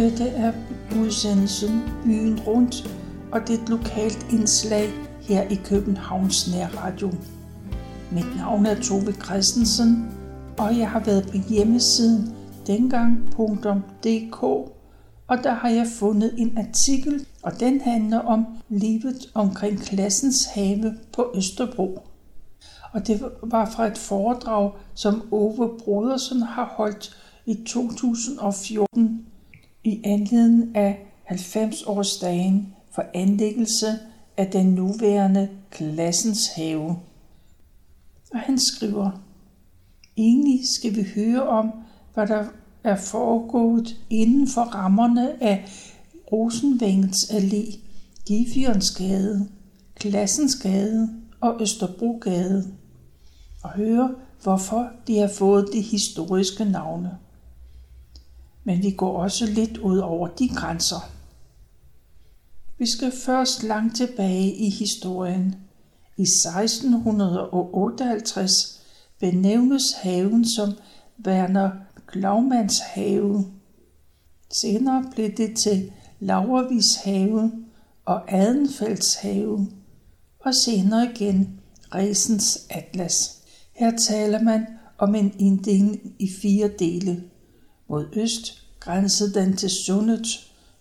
Dette er udsendelsen Byen Rundt, og det er et lokalt indslag her i Københavns Nærradio. Mit navn er Tove Christensen, og jeg har været på hjemmesiden dengang.dk, og der har jeg fundet en artikel, og den handler om livet omkring klassens have på Østerbro. Og det var fra et foredrag, som Ove Brodersen har holdt i 2014 i anledning af 90-årsdagen for anlæggelse af den nuværende Klassens Have. Og han skriver, Egentlig skal vi høre om, hvad der er foregået inden for rammerne af Rosenvængens Allé, Gifjørnsgade, Klassensgade og Østerbrogade, og høre, hvorfor de har fået de historiske navne men vi går også lidt ud over de grænser. Vi skal først langt tilbage i historien. I 1658 benævnes haven som Werner Glaumanns have. Senere blev det til Laurvis have og Adenfelds have, og senere igen Resens Atlas. Her taler man om en inddeling i fire dele. Mod øst grænsede den til Sundet,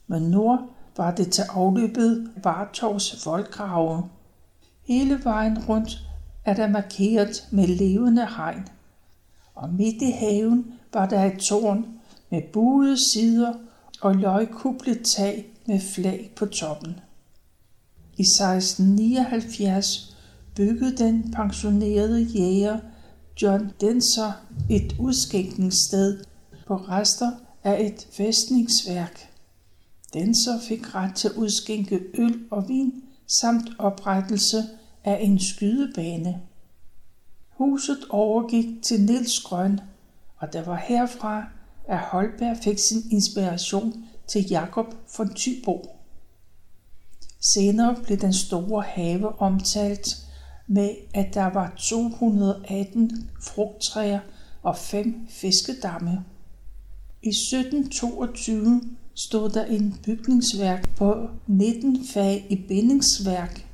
men nord var det til afløbet Vartovs voldgrave. Hele vejen rundt er der markeret med levende hegn. Og midt i haven var der et tårn med buede sider og løgkublet tag med flag på toppen. I 1679 byggede den pensionerede jæger John Denser et udskænkningssted på rester af et fæstningsværk. Den så fik ret til at udskænke øl og vin samt oprettelse af en skydebane. Huset overgik til Nils Grøn, og det var herfra, at Holberg fik sin inspiration til Jakob von Tybo. Senere blev den store have omtalt med, at der var 218 frugttræer og fem fiskedamme. I 1722 stod der en bygningsværk på 19 fag i bindingsværk.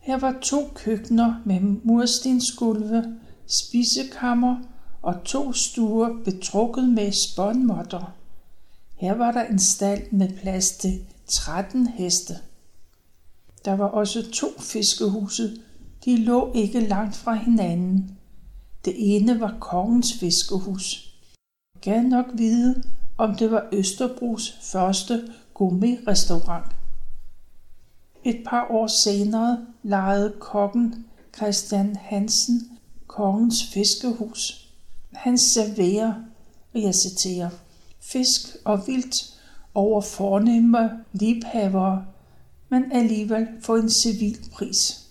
Her var to køkkener med murstensgulve, spisekammer og to stuer betrukket med spånmotter. Her var der en stald med plads til 13 heste. Der var også to fiskehuse. De lå ikke langt fra hinanden. Det ene var kongens fiskehus gad nok vide, om det var Østerbros første gourmetrestaurant. Et par år senere lejede kokken Christian Hansen kongens fiskehus. Han serverer, og jeg citerer, fisk og vildt over fornemme libhavere, men alligevel for en civil pris.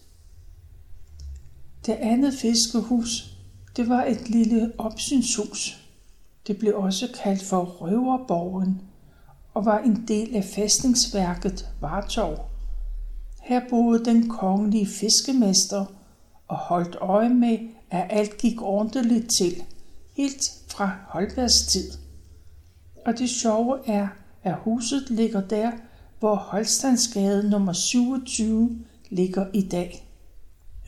Det andet fiskehus, det var et lille opsynshus. Det blev også kaldt for Røverborgen og var en del af fæstningsværket Vartov. Her boede den kongelige fiskemester og holdt øje med, at alt gik ordentligt til, helt fra Holbergs tid. Og det sjove er, at huset ligger der, hvor Holstandsgade nummer 27 ligger i dag.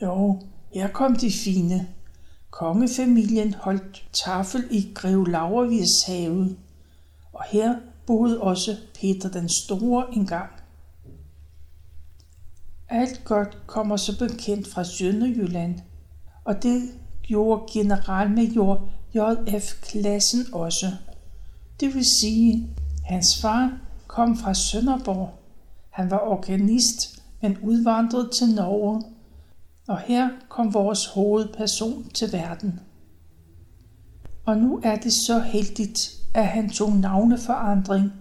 Jo, her kom de fine. Kongefamilien holdt tafel i grev Laurvies have, og her boede også Peter den Store engang. Alt godt kommer så bekendt fra Sønderjylland, og det gjorde generalmajor J.F. Klassen også. Det vil sige, hans far kom fra Sønderborg. Han var organist, men udvandret til Norge og her kom vores hovedperson til verden. Og nu er det så heldigt, at han tog navneforandring,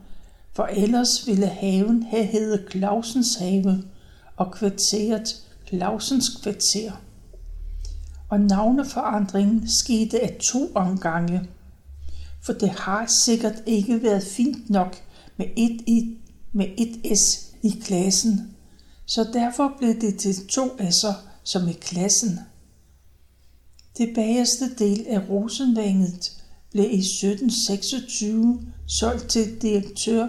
for ellers ville haven have heddet Clausens have og kvarteret Clausens kvarter. Og navneforandringen skete af to omgange, for det har sikkert ikke været fint nok med et, i, med et S i klassen, så derfor blev det til to S'er som i klassen. Det bagerste del af rosenvænget blev i 1726 solgt til direktør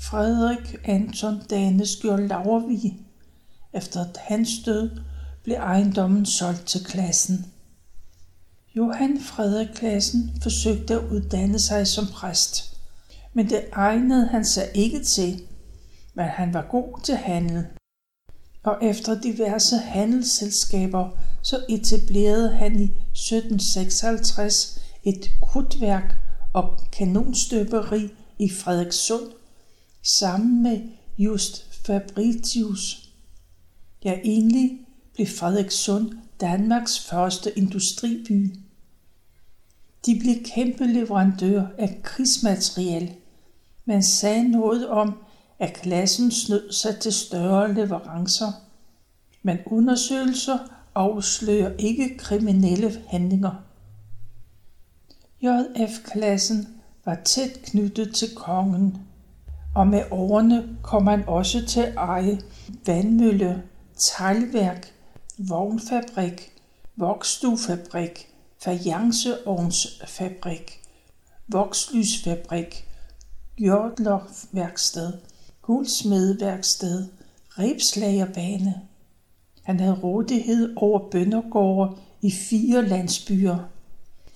Frederik Anton Daneskjold Laurvig. Efter hans død blev ejendommen solgt til klassen. Johan Frederik Klassen forsøgte at uddanne sig som præst, men det egnede han sig ikke til, men han var god til handel. Og efter diverse handelsselskaber, så etablerede han i 1756 et krudtværk og kanonstøberi i Frederikssund sammen med Just Fabritius. Ja, egentlig blev Frederikssund Danmarks første industriby. De blev kæmpe leverandør af krigsmateriel. Man sagde noget om, at klassen snød sig til større leverancer. Men undersøgelser afslører ikke kriminelle handlinger. JF-klassen var tæt knyttet til kongen, og med årene kom man også til at eje vandmølle, teglværk, vognfabrik, vokstuefabrik, fajanceovnsfabrik, vokslysfabrik, jordlerværksted, guldsmedeværksted, rebslagerbane. Han havde rådighed over bøndergårde i fire landsbyer.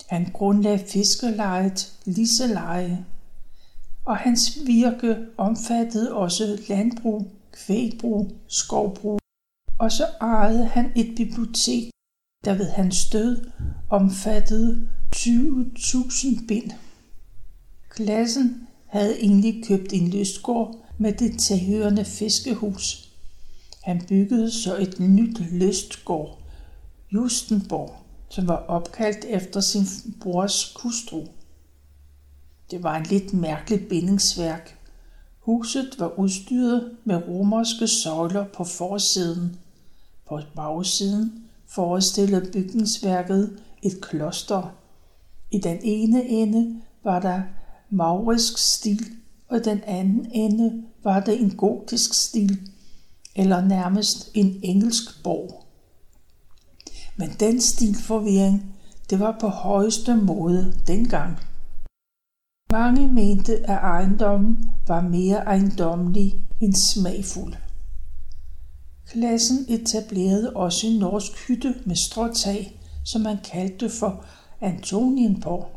Han grundlagde fiskelejet Liseleje, og hans virke omfattede også landbrug, kvægbrug, skovbrug. Og så ejede han et bibliotek, der ved hans død omfattede 20.000 bind. Klassen havde egentlig købt en lystgård med det tilhørende fiskehus. Han byggede så et nyt lystgård, Justenborg, som var opkaldt efter sin brors kustru. Det var en lidt mærkelig bindingsværk. Huset var udstyret med romerske søjler på forsiden. På bagsiden forestillede bygningsværket et kloster. I den ene ende var der maurisk stil, og den anden ende var det en gotisk stil, eller nærmest en engelsk borg. Men den stilforvirring, det var på højeste måde dengang. Mange mente, at ejendommen var mere ejendommelig end smagfuld. Klassen etablerede også en norsk hytte med stråtag, som man kaldte for Antonienborg.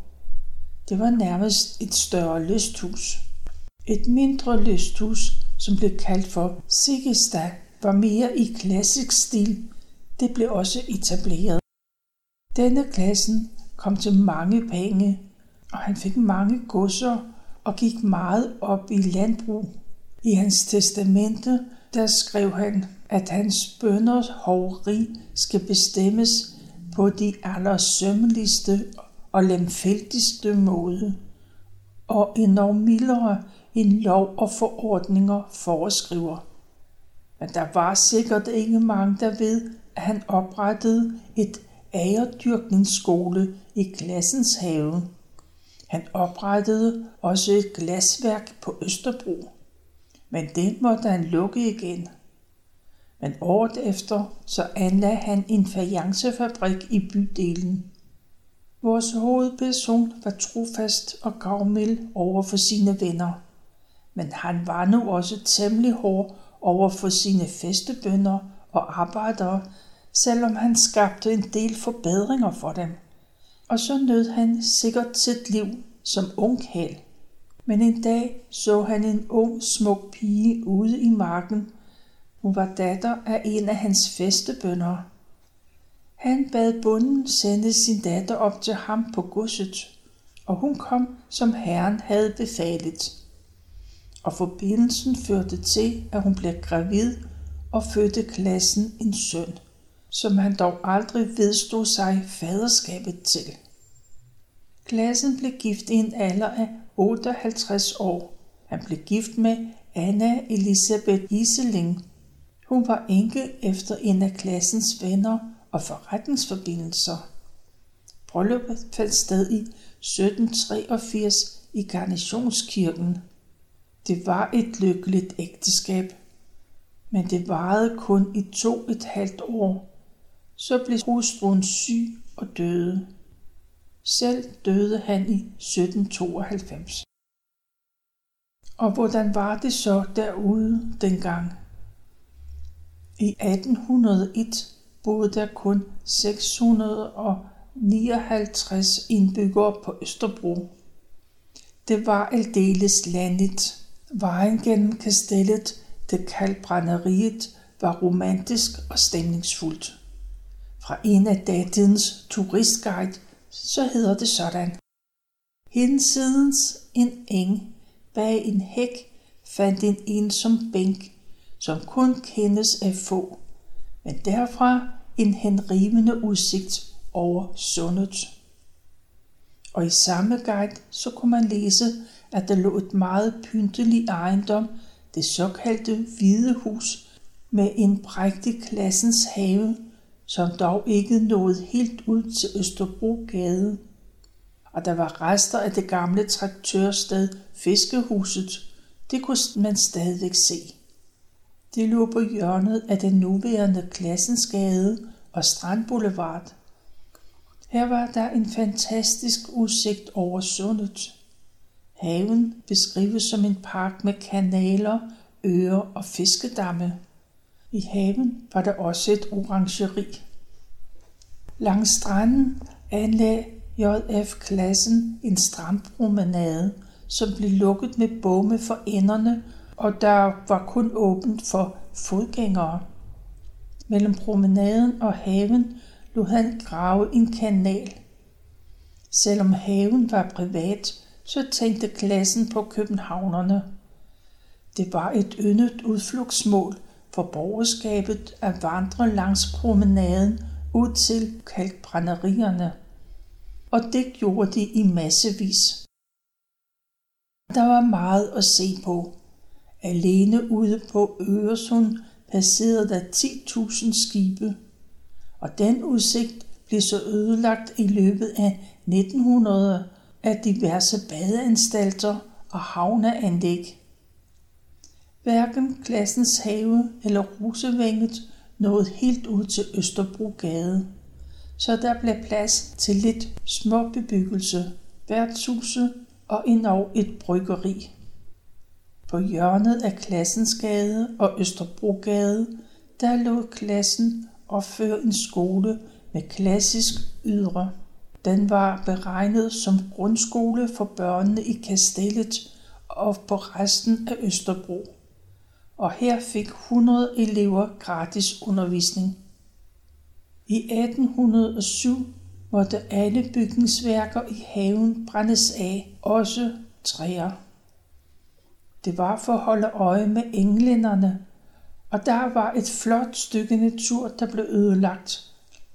Det var nærmest et større lysthus. Et mindre lysthus, som blev kaldt for Sigestad, var mere i klassisk stil. Det blev også etableret. Denne klassen kom til mange penge, og han fik mange godser og gik meget op i landbrug. I hans testamente, der skrev han, at hans bønders hoveri skal bestemmes på de allersømmeligste og lemfældigste måde, og endnu mildere end lov og forordninger foreskriver. Men der var sikkert ikke mange, der ved, at han oprettede et æredyrkningsskole i klassens have. Han oprettede også et glasværk på Østerbro, men det måtte han lukke igen. Men året efter så anlagde han en fajancefabrik i bydelen. Vores hovedperson var trofast og gavmild over for sine venner, men han var nu også temmelig hård over for sine festebønder og arbejdere, selvom han skabte en del forbedringer for dem. Og så nød han sikkert sit liv som ung hal. Men en dag så han en ung, smuk pige ude i marken. Hun var datter af en af hans festebønder. Han bad bunden sende sin datter op til ham på godset, og hun kom, som herren havde befalet. Og forbindelsen førte til, at hun blev gravid og fødte klassen en søn, som han dog aldrig vedstod sig faderskabet til. Klassen blev gift i en alder af 58 år. Han blev gift med Anna Elisabeth Iseling. Hun var enke efter en af klassens venner og forretningsforbindelser. Brylluppet faldt sted i 1783 i Garnitionskirken. Det var et lykkeligt ægteskab, men det varede kun i to et halvt år. Så blev hustruen syg og døde. Selv døde han i 1792. Og hvordan var det så derude dengang? I 1801 boede der kun 659 indbyggere på Østerbro. Det var aldeles landet. Vejen gennem kastellet til kalkbrænderiet var romantisk og stemningsfuldt. Fra en af datidens turistguide, så hedder det sådan. Hinsidens en eng bag en hæk fandt en ensom bænk, som kun kendes af få, men derfra en henrivende udsigt over sundet. Og i samme guide så kunne man læse, at der lå et meget pyntelig ejendom, det såkaldte Hvide Hus, med en prægtig klassens have, som dog ikke nåede helt ud til Østerbro Gade. Og der var rester af det gamle traktørsted Fiskehuset. Det kunne man stadigvæk se. Det lå på hjørnet af den nuværende Klassensgade og Strandboulevard. Her var der en fantastisk udsigt over sundet. Haven beskrives som en park med kanaler, øer og fiskedamme. I haven var der også et orangeri. Langs stranden anlagde JF-klassen en strandpromenade, som blev lukket med bomme for enderne, og der var kun åbent for fodgængere. Mellem promenaden og haven lod han grave en kanal. Selvom haven var privat, så tænkte klassen på københavnerne. Det var et yndet udflugtsmål for borgerskabet at vandre langs promenaden ud til kalkbrænderierne. Og det gjorde de i massevis. Der var meget at se på. Alene ude på Øresund passerede der 10.000 skibe, og den udsigt blev så ødelagt i løbet af 1900 af diverse badeanstalter og havneanlæg. Hverken Klassens Have eller Rosevænget nåede helt ud til Østerbrogade, så der blev plads til lidt småbebyggelse, værtshuse og endnu et bryggeri. På hjørnet af Klassensgade og Østerbrogade, der lå klassen og før en skole med klassisk ydre. Den var beregnet som grundskole for børnene i Kastellet og på resten af Østerbro. Og her fik 100 elever gratis undervisning. I 1807 måtte alle bygningsværker i haven brændes af, også træer. Det var for at holde øje med englænderne, og der var et flot stykke natur, der blev ødelagt.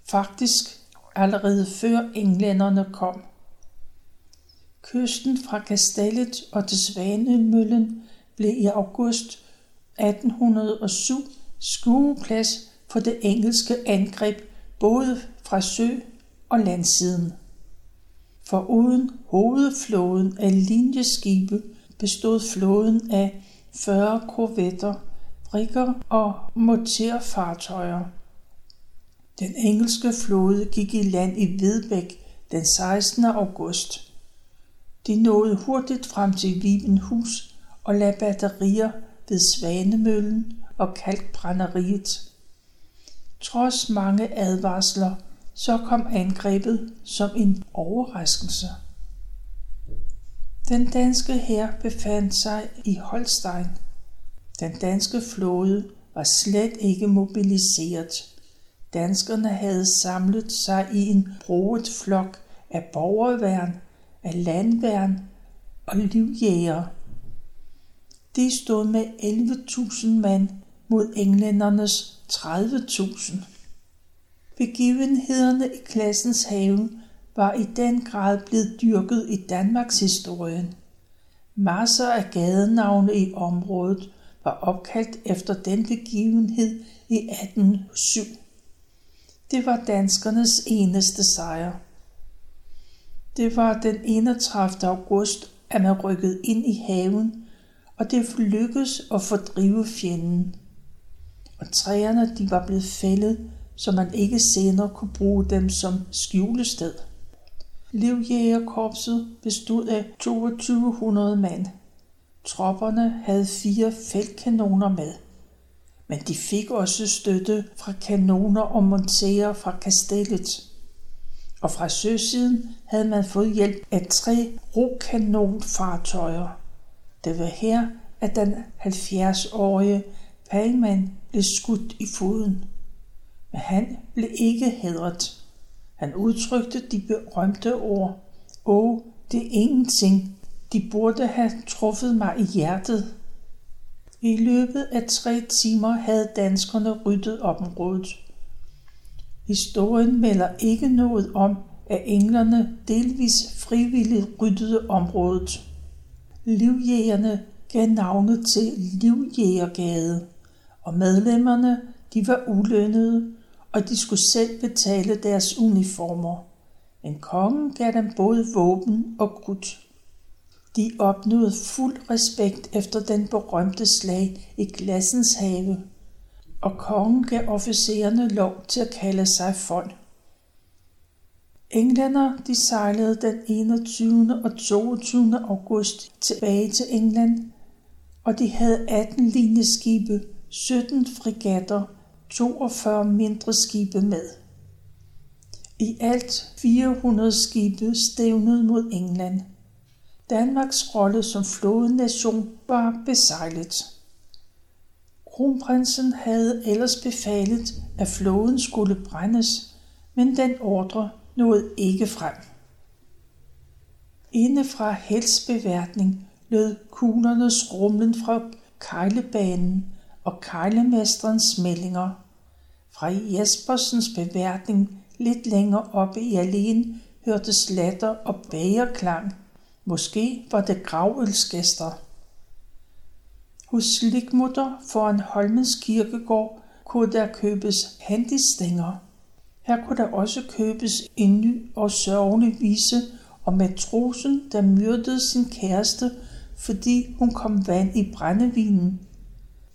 Faktisk allerede før englænderne kom. Kysten fra Kastellet og til Svanemøllen blev i august 1807 skueplads for det engelske angreb både fra sø- og landsiden. For uden hovedflåden af linjeskibe bestod flåden af 40 korvetter, brigger og motorfartøjer. Den engelske flåde gik i land i Vedbæk den 16. august. De nåede hurtigt frem til Vibenhus og lagde batterier ved Svanemøllen og Kalkbrænderiet. Trods mange advarsler, så kom angrebet som en overraskelse. Den danske hær befandt sig i Holstein. Den danske flåde var slet ikke mobiliseret. Danskerne havde samlet sig i en broet flok af borgerværn, af landværn og livjæger. De stod med 11.000 mand mod englændernes 30.000. Begivenhederne i klassens have var i den grad blevet dyrket i Danmarks historien. Masser af gadenavne i området var opkaldt efter den begivenhed i 1807. Det var danskernes eneste sejr. Det var den 31. august, at man rykkede ind i haven, og det lykkedes at fordrive fjenden. Og træerne de var blevet fældet, så man ikke senere kunne bruge dem som skjulested. Livjægerkorpset bestod af 2200 mand. Tropperne havde fire feltkanoner med, men de fik også støtte fra kanoner og monterer fra kastellet. Og fra søsiden havde man fået hjælp af tre rokanonfartøjer. Det var her, at den 70-årige Palman blev skudt i foden. Men han blev ikke hedret. Han udtrykte de berømte ord. Åh, det er ingenting. De burde have truffet mig i hjertet. I løbet af tre timer havde danskerne ryddet området. Historien melder ikke noget om, at englerne delvis frivilligt ryddede området. Livjægerne gav navnet til Livjægergade, og medlemmerne de var ulønnede, og de skulle selv betale deres uniformer. Men kongen gav dem både våben og krudt. De opnåede fuld respekt efter den berømte slag i Glassens have, og kongen gav officererne lov til at kalde sig folk. Englænder de sejlede den 21. og 22. august tilbage til England, og de havde 18 linjeskibe, 17 frigatter, 42 mindre skibe med. I alt 400 skibe stævnede mod England. Danmarks rolle som flådenation var besejlet. Kronprinsen havde ellers befalet, at flåden skulle brændes, men den ordre nåede ikke frem. Inde fra helsbeværtning lød kuglernes rumlen fra kejlebanen og kejlemesterens meldinger. Fra Jespersens beværtning lidt længere oppe i alene hørtes latter og bagerklang. Måske var det gravølsgæster. Hos Slikmutter foran Holmens Kirkegård kunne der købes handistænger. Her kunne der også købes en ny og sørgende vise om matrosen, der myrdede sin kæreste, fordi hun kom vand i brændevinen.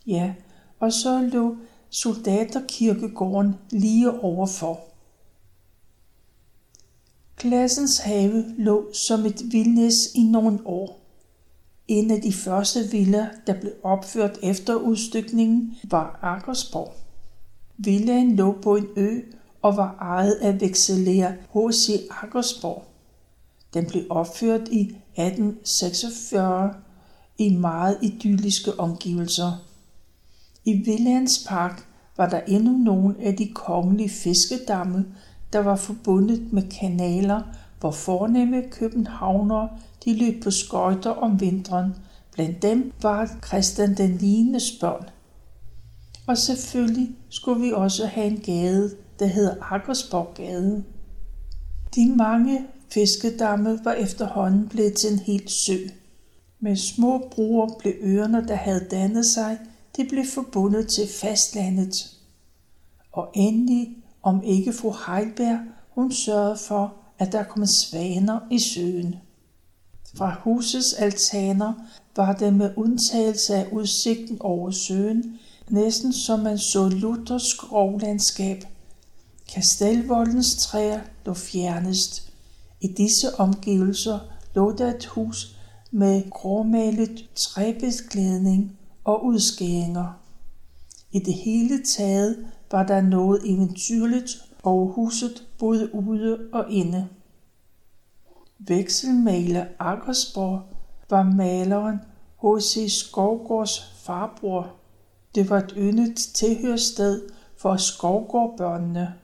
Ja, og så lå soldaterkirkegården lige overfor. Klassens have lå som et vildnæs i nogle år. En af de første villaer, der blev opført efter udstykningen, var Akersborg. Villaen lå på en ø og var ejet af vekselærer H.C. Akersborg. Den blev opført i 1846 i meget idylliske omgivelser. I Villaens Park var der endnu nogle af de kongelige fiskedamme, der var forbundet med kanaler, hvor fornemme københavnere de løb på skøjter om vinteren. Blandt dem var Christian den 9. børn. Og selvfølgelig skulle vi også have en gade, der hedder Akkersborggade. De mange fiskedamme var efterhånden blevet til en helt sø. Med små broer blev øerne, der havde dannet sig, det blev forbundet til fastlandet. Og endelig, om ikke fru Heilberg, hun sørgede for, at der kom svaner i søen. Fra husets altaner var det med undtagelse af udsigten over søen, næsten som man så Luthers skovlandskab. Kastelvoldens træer lå fjernest. I disse omgivelser lå der et hus med gråmalet træbeklædning og udskæringer. I det hele taget var der noget eventyrligt og huset både ude og inde. Vekselmaler Akersborg var maleren H.C. Skovgårds farbror. Det var et yndet tilhørsted for Skovgårdbørnene.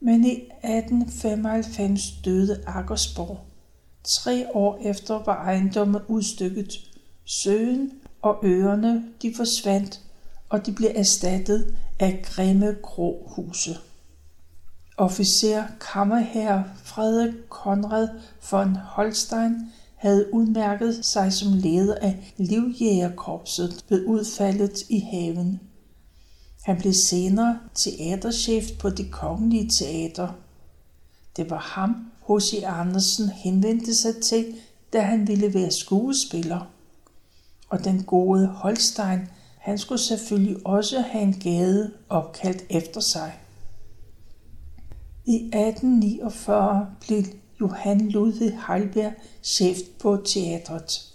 Men i 1895 døde Akersborg. Tre år efter var ejendommen udstykket. Søen og øerne de forsvandt, og de blev erstattet af grimme huse. Officer kammerherre Frederik Konrad von Holstein havde udmærket sig som leder af livjægerkorpset ved udfaldet i haven. Han blev senere teaterchef på det kongelige teater. Det var ham, H.C. Andersen henvendte sig til, da han ville være skuespiller. Og den gode Holstein, han skulle selvfølgelig også have en gade opkaldt efter sig. I 1849 blev Johan Ludvig Heilberg chef på teatret.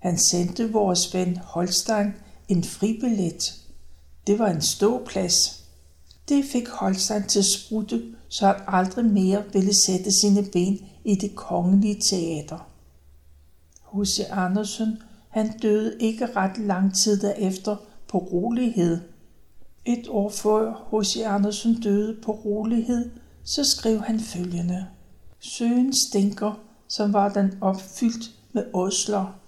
Han sendte vores ven Holstein en fribillet. Det var en ståplads. Det fik Holstein til sprutte, så han aldrig mere ville sætte sine ben i det kongelige teater. H.C. Andersen, han døde ikke ret lang tid derefter på rolighed. Et år før H.C. Andersen døde på rolighed, så skrev han følgende. Søen stinker, som var den opfyldt med åsler.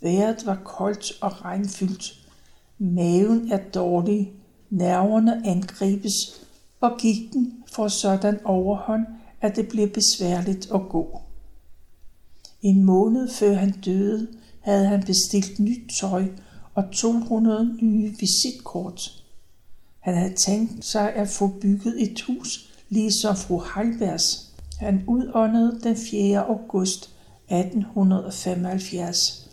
Været var koldt og regnfyldt. Maven er dårlig. Nerverne angribes, og gigten får sådan overhånd, at det bliver besværligt at gå. En måned før han døde, havde han bestilt nyt tøj og 200 nye visitkort. Han havde tænkt sig at få bygget et hus, ligesom fru Heilbergs. Han udåndede den 4. august 1875.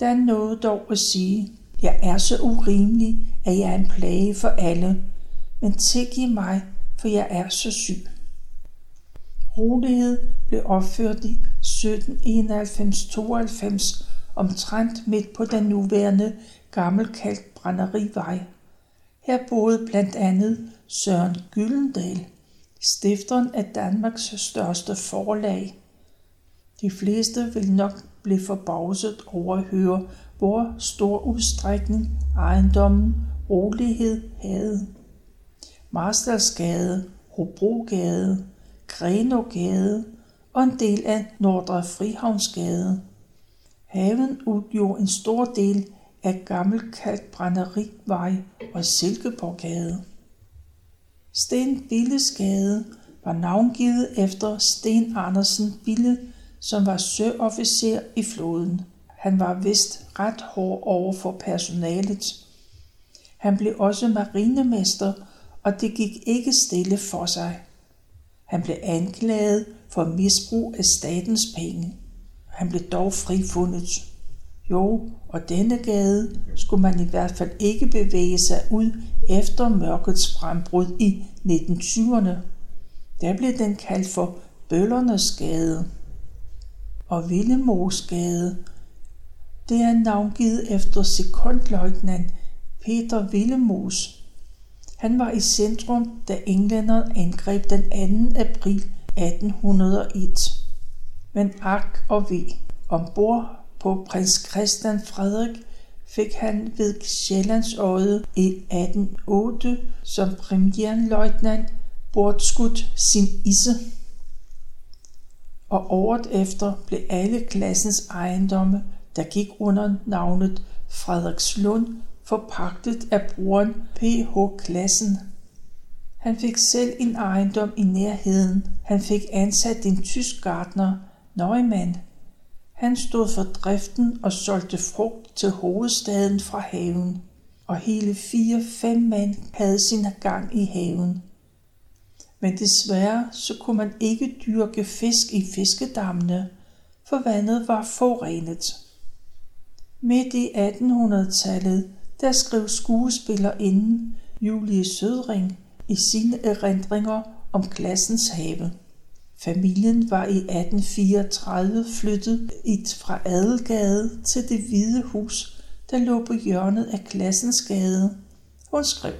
Der nåede dog at sige, jeg er så urimelig, at jeg er en plage for alle, men tilgiv mig, for jeg er så syg. Rolighed blev opført i 1791-92 omtrent midt på den nuværende gammelkaldt brænderivej. Her boede blandt andet Søren Gyldendal, stifteren af Danmarks største forlag. De fleste vil nok blive forbavset over at høre, hvor stor udstrækning ejendommen rolighed havde. Marstalsgade, Hobrogade, Grenogade og en del af Nordre Frihavnsgade. Haven udgjorde en stor del af gammel Brænderivej og Silkeborggade. Sten Billes gade var navngivet efter Sten Andersen Bille, som var søofficer i floden. Han var vist ret hård over for personalet. Han blev også marinemester, og det gik ikke stille for sig. Han blev anklaget for misbrug af statens penge. Han blev dog frifundet. Jo, og denne gade skulle man i hvert fald ikke bevæge sig ud efter mørkets frembrud i 1920'erne. Der blev den kaldt for Bøllernes Gade og Villemors Gade. Det er navngivet efter sekundløjtnant Peter Villemos. Han var i centrum, da englænderne angreb den 2. april 1801. Men ak og vi, ombord på prins Christian Frederik fik han ved Sjællandsøjet i 1808 som premierløjtnant bortskudt sin isse. Og året efter blev alle klassens ejendomme, der gik under navnet Frederikslund, forpagtet af broren P.H. Klassen. Han fik selv en ejendom i nærheden. Han fik ansat en tysk gartner, Neumann, han stod for driften og solgte frugt til hovedstaden fra haven, og hele fire-fem mand havde sin gang i haven. Men desværre så kunne man ikke dyrke fisk i fiskedammene, for vandet var forurenet. Midt i 1800-tallet, der skrev skuespillerinden Julie Sødring i sine erindringer om klassens have. Familien var i 1834 flyttet fra Adelgade til det hvide hus, der lå på hjørnet af Klassens Gade. Hun skrev,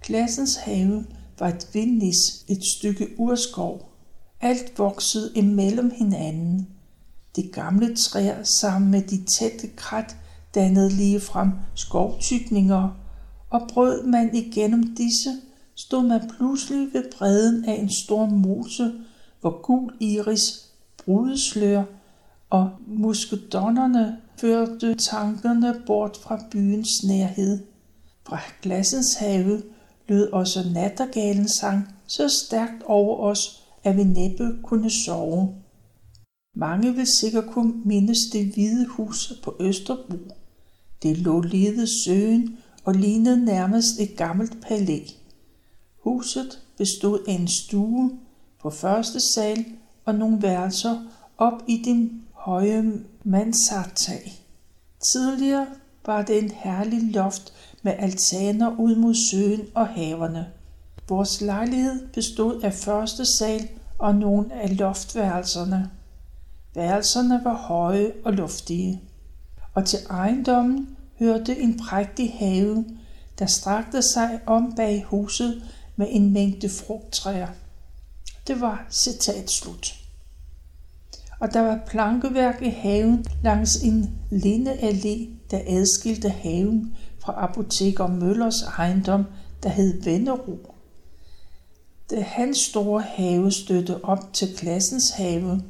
Klassens have var et vindnis, et stykke urskov. Alt voksede imellem hinanden. De gamle træer sammen med de tætte krat dannede lige frem skovtykninger, og brød man igennem disse, stod man pludselig ved bredden af en stor mose, hvor gul iris, brudeslør og muskedonnerne førte tankerne bort fra byens nærhed. Fra glassens have lød også nattergalen sang så stærkt over os, at vi næppe kunne sove. Mange vil sikkert kunne mindes det hvide hus på Østerbro. Det lå lige søen og lignede nærmest et gammelt palæ. Huset bestod af en stue på første sal og nogle værelser op i den høje mansardtag. Tidligere var det en herlig loft med altaner ud mod søen og haverne. Vores lejlighed bestod af første sal og nogle af loftværelserne. Værelserne var høje og luftige, og til ejendommen hørte en prægtig have, der strakte sig om bag huset med en mængde frugttræer. Det var citat slut. Og der var plankeværk i haven langs en lindeallé, der adskilte haven fra apoteker Møllers ejendom, der hed Vennero. Det hans store have støtte op til klassens have,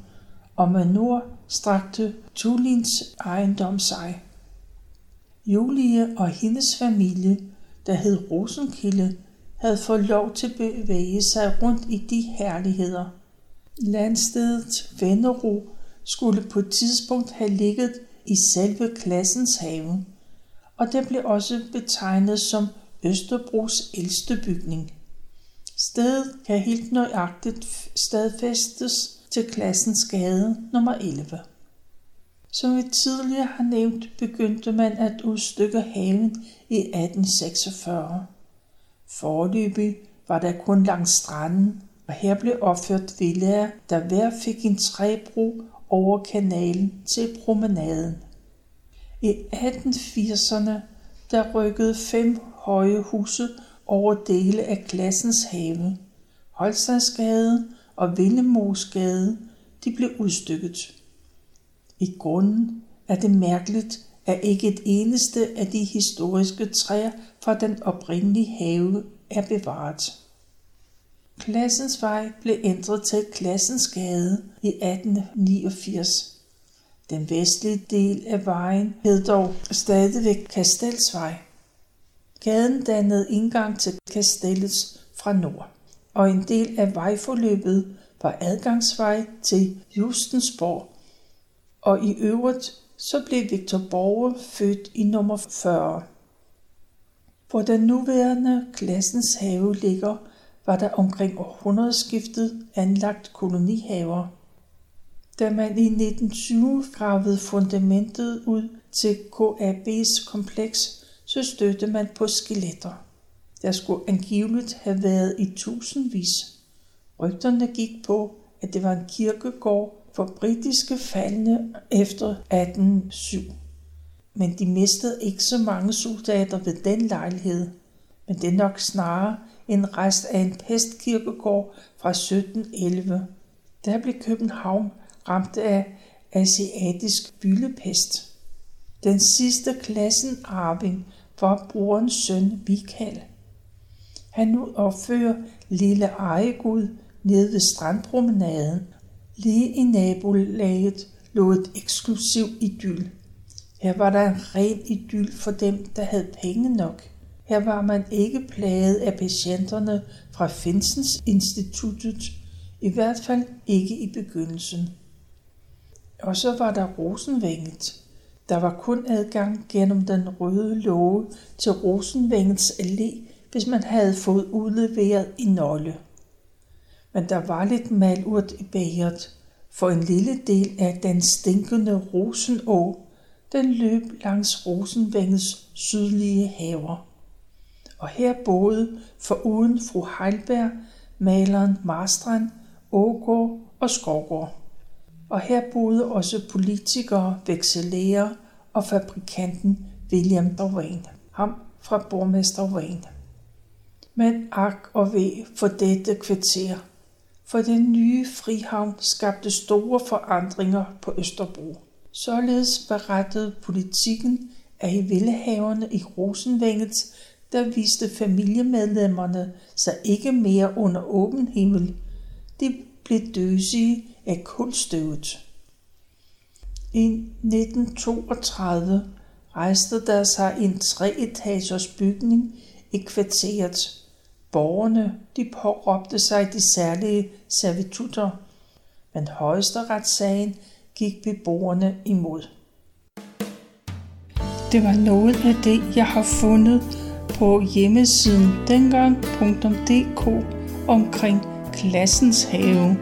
og med nord strakte Tulins ejendom sig. Julie og hendes familie, der hed Rosenkilde, havde fået lov til at bevæge sig rundt i de herligheder. Landstedet Vennero skulle på et tidspunkt have ligget i selve klassens have, og det blev også betegnet som Østerbros ældste bygning. Stedet kan helt nøjagtigt stadfæstes til klassens gade nummer 11. Som vi tidligere har nævnt, begyndte man at udstykke haven i 1846. Forløbig var der kun langs stranden, og her blev opført villaer, der hver fik en træbro over kanalen til promenaden. I 1880'erne der rykkede fem høje huse over dele af klassens have. Holstadsgade og Villemosgade de blev udstykket. I grunden er det mærkeligt, at ikke et eneste af de historiske træer fra den oprindelige have er bevaret. Klassens vej blev ændret til Klassens Gade i 1889. Den vestlige del af vejen hed dog stadigvæk Kastelsvej. Gaden dannede indgang til kastellets fra nord, og en del af vejforløbet var adgangsvej til Justensborg, og i øvrigt så blev Victor Borge født i nummer 40. Hvor den nuværende klassens have ligger, var der omkring århundredeskiftet anlagt kolonihaver. Da man i 1920 gravede fundamentet ud til KAB's kompleks, så stødte man på skeletter. Der skulle angiveligt have været i tusindvis. Rygterne gik på, at det var en kirkegård for britiske faldne efter 1807. Men de mistede ikke så mange soldater ved den lejlighed. Men det er nok snarere en rest af en pestkirkegård fra 1711. Der blev København ramt af asiatisk byllepest. Den sidste klassen arving var brorens søn Michael. Han nu opfører lille Ejegud nede ved strandpromenaden. Lige i nabolaget lå et eksklusiv idyl. Her var der en ren idyl for dem, der havde penge nok. Her var man ikke plaget af patienterne fra Finsens Instituttet, i hvert fald ikke i begyndelsen. Og så var der Rosenvænget. Der var kun adgang gennem den røde låge til Rosenvængets allé, hvis man havde fået udleveret i nøgle. Men der var lidt malurt i bagert, for en lille del af den stinkende Rosenå, den løb langs Rosenvængens sydlige haver. Og her boede foruden fru Heilberg maleren Marstrand, Ågård og Skovgård og her boede også politikere, vekselæger og fabrikanten William Dorvain, ham fra borgmester Wayne. Men ak og ved for dette kvarter, for den nye frihavn skabte store forandringer på Østerbro. Således berettede politikken, at i villehaverne i Rosenvænget, der viste familiemedlemmerne sig ikke mere under åben himmel. De blev døsige af kulstøvet. I 1932 rejste der sig en treetagers bygning i kvarteret. Borgerne de påråbte sig de særlige servitutter, men højesteretssagen gik beboerne imod. Det var noget af det, jeg har fundet på hjemmesiden dengang.dk omkring klassens have.